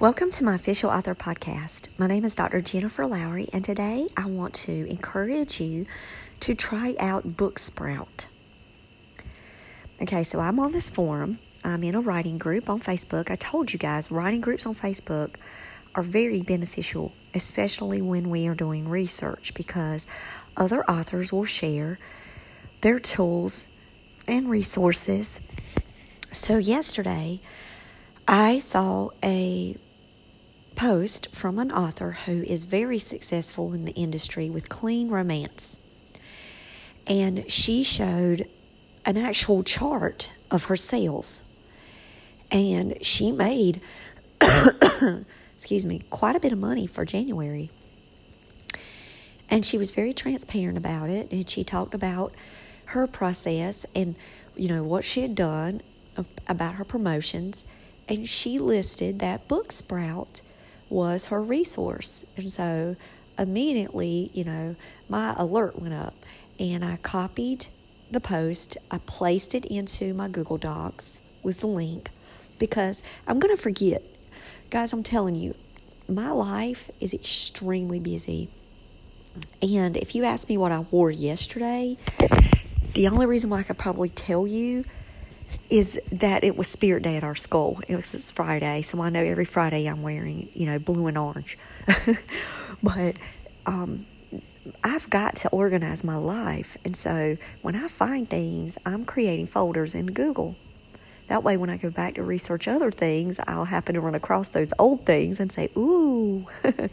Welcome to my official author podcast. My name is Dr. Jennifer Lowry, and today I want to encourage you to try out Booksprout. Okay, so I'm on this forum. I'm in a writing group on Facebook. I told you guys, writing groups on Facebook are very beneficial, especially when we are doing research, because other authors will share their tools and resources. So, yesterday, I saw a post from an author who is very successful in the industry with clean romance. And she showed an actual chart of her sales. And she made, excuse me, quite a bit of money for January. And she was very transparent about it. And she talked about her process and, you know, what she had done about her promotions. And she listed that Booksprout was her resource. And so immediately, you know, my alert went up and I copied the post, I placed it into my Google Docs with the link because I'm going to forget. Guys, I'm telling you, my life is extremely busy. And if you ask me what I wore yesterday, the only reason why I could probably tell you is that it was Spirit Day at our school. It was this Friday, so I know every Friday I'm wearing, you know, blue and orange. but um, I've got to organize my life. And so when I find things, I'm creating folders in Google. That way, when I go back to research other things, I'll happen to run across those old things and say, ooh.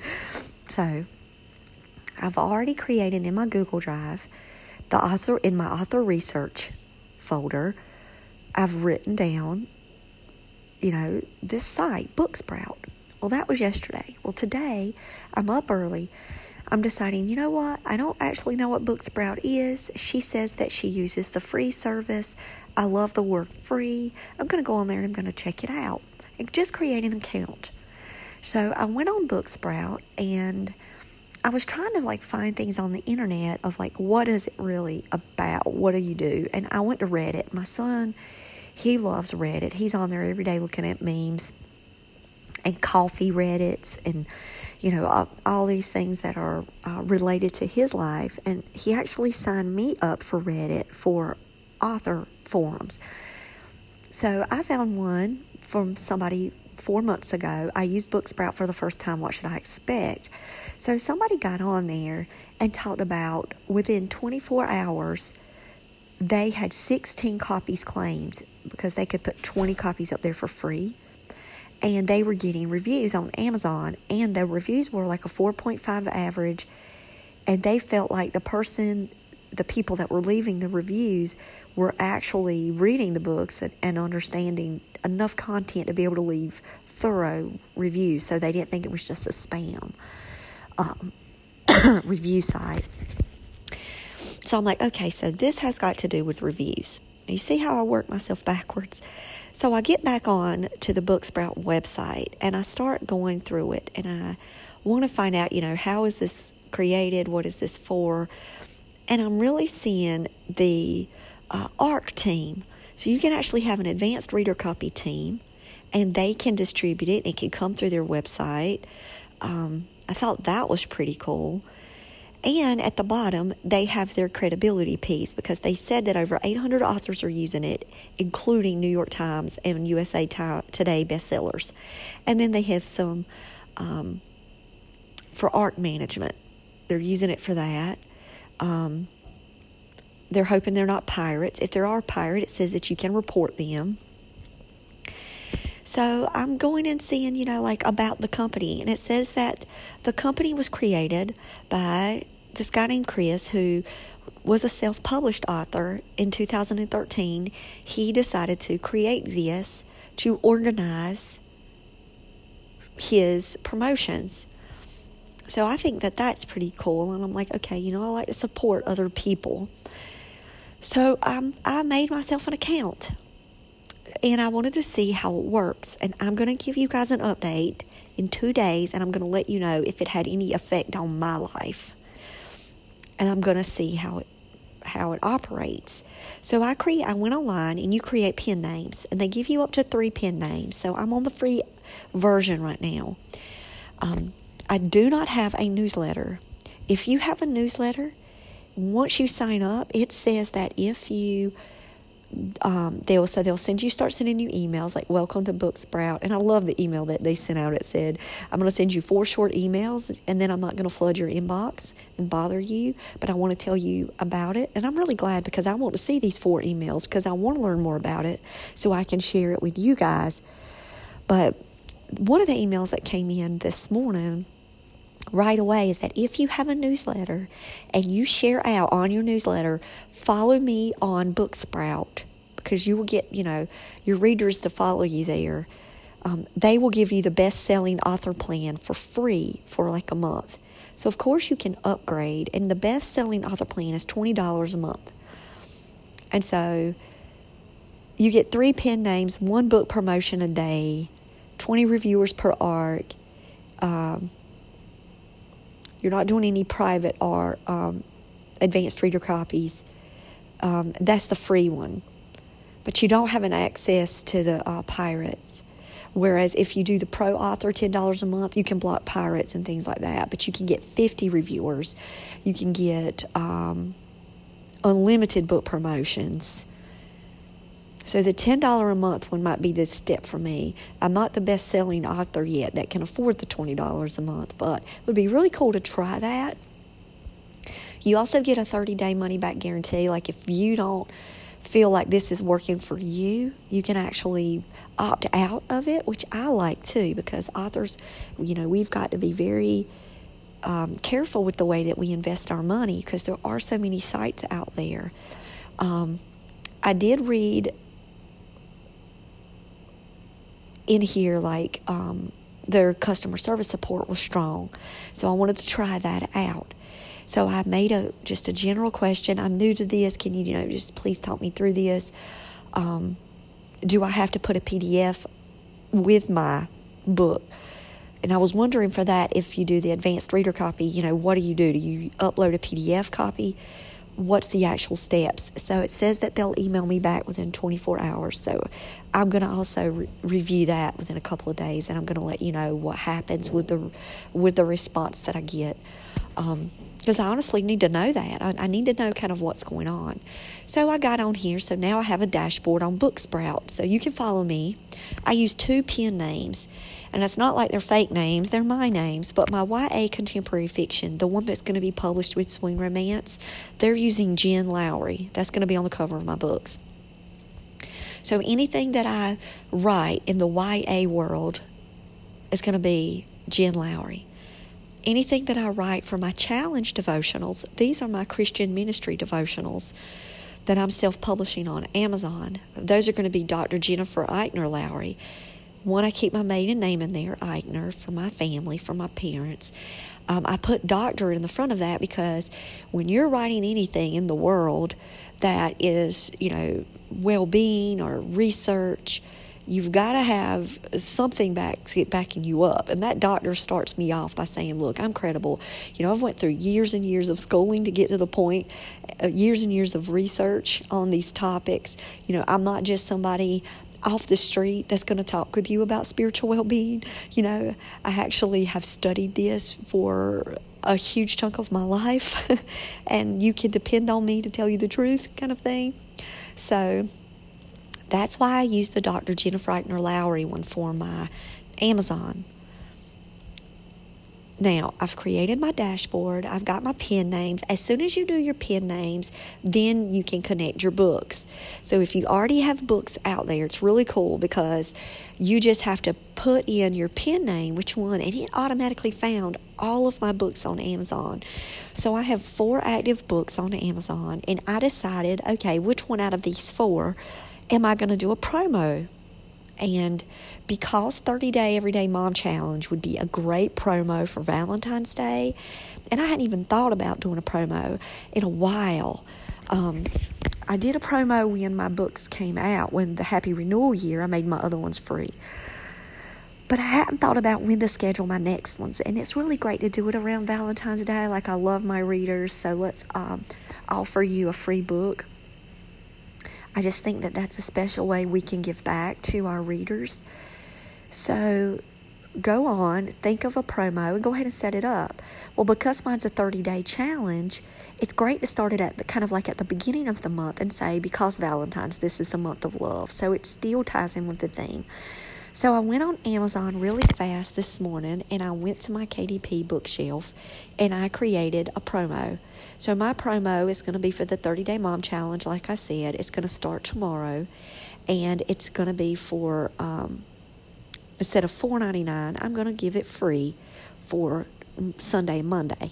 so I've already created in my Google Drive the author in my author research folder I've written down, you know, this site, Booksprout. Well, that was yesterday. Well, today I'm up early. I'm deciding, you know what? I don't actually know what Booksprout is. She says that she uses the free service. I love the word free. I'm going to go on there and I'm going to check it out and just create an account. So I went on Booksprout and I was trying to like find things on the internet of like what is it really about? What do you do? And I went to Reddit. My son he loves Reddit. He's on there every day looking at memes and coffee Reddits and, you know, all, all these things that are uh, related to his life. And he actually signed me up for Reddit for author forums. So I found one from somebody four months ago. I used Booksprout for the first time. What should I expect? So somebody got on there and talked about within 24 hours they had 16 copies claimed because they could put 20 copies up there for free. And they were getting reviews on Amazon, and the reviews were like a 4.5 average. And they felt like the person, the people that were leaving the reviews, were actually reading the books and, and understanding enough content to be able to leave thorough reviews. So they didn't think it was just a spam um, review site. So I'm like, okay, so this has got to do with reviews. You see how I work myself backwards? So I get back on to the Booksprout website and I start going through it and I want to find out, you know, how is this created? What is this for? And I'm really seeing the uh, ARC team. So you can actually have an advanced reader copy team and they can distribute it. And it can come through their website. Um, I thought that was pretty cool. And at the bottom, they have their credibility piece because they said that over 800 authors are using it, including New York Times and USA Today bestsellers. And then they have some um, for ARC management. They're using it for that. Um, they're hoping they're not pirates. If there are pirates, it says that you can report them. So I'm going and seeing, you know, like about the company. And it says that the company was created by this guy named Chris who was a self published author in 2013. He decided to create this to organize his promotions. So I think that that's pretty cool. And I'm like, okay, you know, I like to support other people. So um, I made myself an account and I wanted to see how it works. And I'm going to give you guys an update in two days and I'm going to let you know if it had any effect on my life. And I'm going to see how it how it operates. So I create I went online and you create pen names and they give you up to 3 pen names. So I'm on the free version right now. Um, I do not have a newsletter. If you have a newsletter, once you sign up, it says that if you um, they'll so they'll send you start sending you emails like welcome to Booksprout, and I love the email that they sent out. It said I'm going to send you four short emails, and then I'm not going to flood your inbox and bother you, but I want to tell you about it, and I'm really glad because I want to see these four emails because I want to learn more about it so I can share it with you guys. But one of the emails that came in this morning right away is that if you have a newsletter and you share out on your newsletter, follow me on Booksprout because you will get, you know, your readers to follow you there. Um, they will give you the best selling author plan for free for like a month. So, of course, you can upgrade, and the best selling author plan is $20 a month. And so you get three pen names, one book promotion a day, 20 reviewers per arc. Um, you're not doing any private or um, advanced reader copies. Um, that's the free one. But you don't have an access to the uh, pirates. Whereas if you do the pro author, $10 a month, you can block pirates and things like that. But you can get 50 reviewers. You can get um, unlimited book promotions. So the $10 a month one might be the step for me. I'm not the best selling author yet that can afford the $20 a month, but it would be really cool to try that. You also get a 30 day money back guarantee. Like if you don't feel like this is working for you, you can actually opt out of it, which I like too, because authors, you know, we've got to be very um, careful with the way that we invest our money because there are so many sites out there. Um, I did read in here like um, their customer service support was strong. So I wanted to try that out. So I made a just a general question. I'm new to this. Can you, you know, just please talk me through this? Um, do I have to put a PDF with my book? And I was wondering for that if you do the advanced reader copy, you know, what do you do? Do you upload a PDF copy? What's the actual steps. So it says that they'll email me back within 24 hours. So I'm going to also re- review that within a couple of days, and I'm going to let you know what happens with the with the response that I get. because um, I honestly need to know that. I, I, need to know kind of what's going on. So I got on here. So now I have a dashboard on Booksprout. So you can follow me. I use two pen names. And it's not like they're fake names, they're my names. But my YA contemporary fiction, the one that's going to be published with Swoon Romance, they're using Jen Lowry. That's going to be on the cover of my books. So anything that I write in the YA world is going to be Jen Lowry. Anything that I write for my challenge devotionals, these are my Christian ministry devotionals that I'm self publishing on Amazon. Those are going to be Dr. Jennifer Eichner Lowry. One, I keep my maiden name in there, Eichner, for my family, for my parents. Um, I put doctor in the front of that because when you're writing anything in the world that is, you know, well being or research, you've got to have something back backing you up. And that doctor starts me off by saying look i'm credible. You know i've went through years and years of schooling to get to the point uh, years and years of research on these topics. You know i'm not just somebody off the street that's going to talk with you about spiritual well being. You know, I actually have studied this for a huge chunk of my life, and you can depend on me to tell you the truth, kind of thing. So that's why I use the Dr. Jennifer Eichner Lowry one for my Amazon. Now, I've created my dashboard. I've got my pen names. As soon as you do your pen names, then you can connect your books. So if you already have books out there, it's really cool because you just have to put in your pen name, which one, and it automatically found all of my books on Amazon. So I have four active books on Amazon, and I decided, okay, which one out of these four am I going to do a promo and because 30 Day Everyday Mom Challenge would be a great promo for Valentine's Day, and I hadn't even thought about doing a promo in a while. Um, I did a promo when my books came out, when the Happy Renewal year, I made my other ones free. But I hadn't thought about when to schedule my next ones, and it's really great to do it around Valentine's Day. Like, I love my readers, so let's um, offer you a free book I just think that that's a special way we can give back to our readers. So go on, think of a promo, and go ahead and set it up. Well, because mine's a 30 day challenge, it's great to start it at the, kind of like at the beginning of the month and say, because Valentine's, this is the month of love. So it still ties in with the theme. So I went on Amazon really fast this morning and I went to my KDP bookshelf and I created a promo. So my promo is going to be for the 30 Day Mom Challenge, like I said. It's going to start tomorrow and it's going to be for, um, instead of $4.99, I'm going to give it free for Sunday Monday.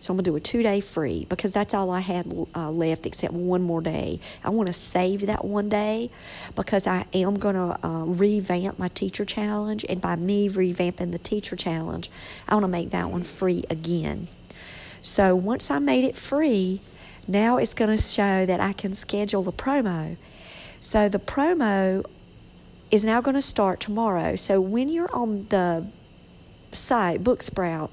So I'm going to do a two day free because that's all I had uh, left except one more day. I want to save that one day because I am going to uh, revamp my teacher challenge. And by me revamping the teacher challenge, I want to make that one free again. So once I made it free, now it's going to show that I can schedule the promo. So the promo is now going to start tomorrow. So when you're on the site, Booksprout,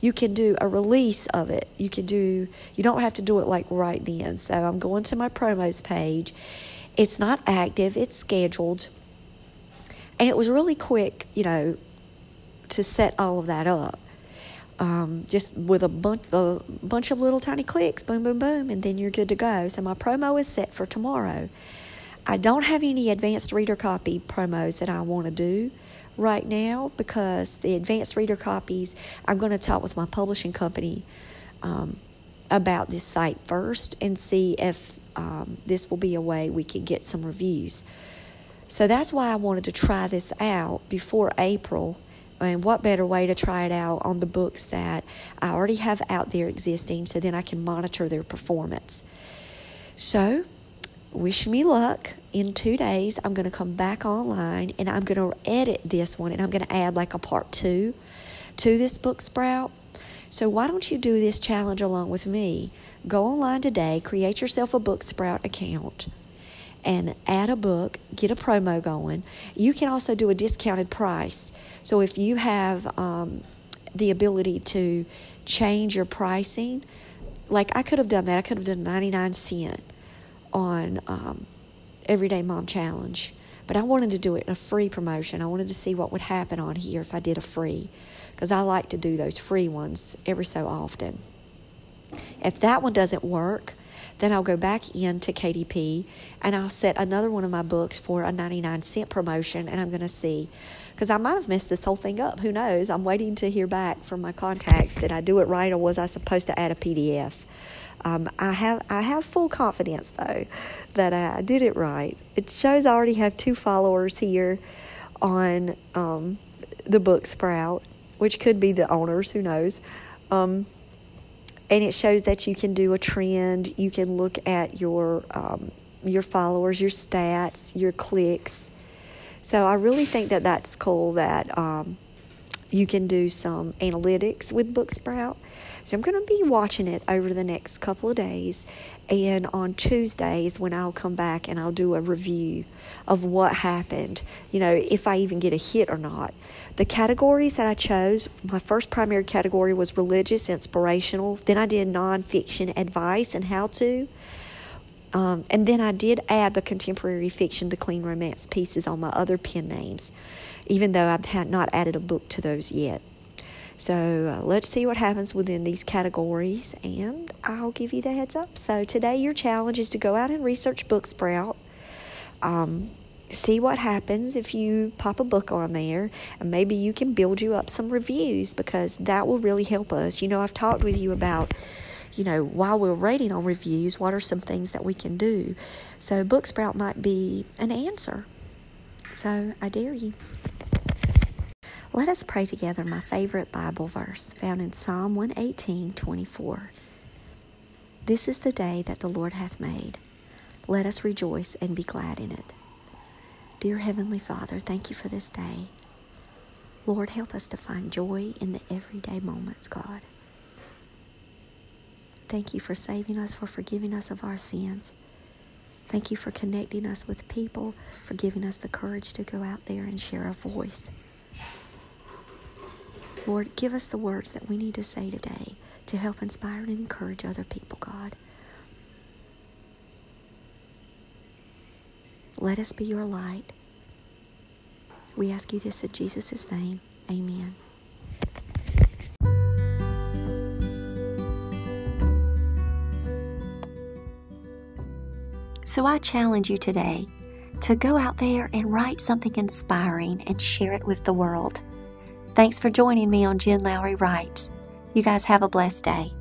you can do a release of it. You can do, you don't have to do it like right then. So I'm going to my promos page. It's not active, it's scheduled. And it was really quick, you know, to set all of that up. Um, just with a bunch, a bunch of little tiny clicks, boom, boom, boom, and then you're good to go. So my promo is set for tomorrow. I don't have any advanced reader copy promos that I want to do right now because the advanced reader copies, I'm going to talk with my publishing company um, about this site first and see if um, this will be a way we can get some reviews. So that's why I wanted to try this out before April. And what better way to try it out on the books that I already have out there existing so then I can monitor their performance. So wish me luck. In two days, I'm going to come back online and I'm going to edit this one and I'm going to add like a part two to this book sprout. So, why don't you do this challenge along with me? Go online today, create yourself a book sprout account, and add a book, get a promo going. You can also do a discounted price. So, if you have um, the ability to change your pricing, like I could have done that, I could have done 99 cent on um, Everyday Mom Challenge. But I wanted to do it in a free promotion. I wanted to see what would happen on here if I did a free, because I like to do those free ones every so often. If that one doesn't work, then I'll go back into KDP and I'll set another one of my books for a 99 cent promotion and I'm going to see because I might have messed this whole thing up. Who knows? I'm waiting to hear back from my contacts. Did I do it right or was I supposed to add a PDF? Um, I have I have full confidence though that I did it right. It shows I already have two followers here on um, the book sprout, which could be the owners. Who knows? Um, and it shows that you can do a trend. You can look at your um, your followers, your stats, your clicks. So I really think that that's cool that um, you can do some analytics with Booksprout. So I'm going to be watching it over the next couple of days. And on Tuesdays, when I'll come back and I'll do a review of what happened, you know, if I even get a hit or not. The categories that I chose, my first primary category was religious, inspirational. Then I did nonfiction advice and how to. Um, and then I did add the contemporary fiction, the clean romance pieces on my other pen names, even though I had not added a book to those yet. So uh, let's see what happens within these categories, and I'll give you the heads up. So today, your challenge is to go out and research Booksprout. Um, see what happens if you pop a book on there and maybe you can build you up some reviews because that will really help us. You know, I've talked with you about, you know, while we're rating on reviews, what are some things that we can do. So, Booksprout might be an answer. So, I dare you. Let us pray together my favorite Bible verse found in Psalm 118 24. This is the day that the Lord hath made. Let us rejoice and be glad in it. Dear Heavenly Father, thank you for this day. Lord, help us to find joy in the everyday moments, God. Thank you for saving us, for forgiving us of our sins. Thank you for connecting us with people, for giving us the courage to go out there and share our voice. Lord, give us the words that we need to say today to help inspire and encourage other people, God. Let us be your light. We ask you this in Jesus' name. Amen. So I challenge you today to go out there and write something inspiring and share it with the world. Thanks for joining me on Jen Lowry Writes. You guys have a blessed day.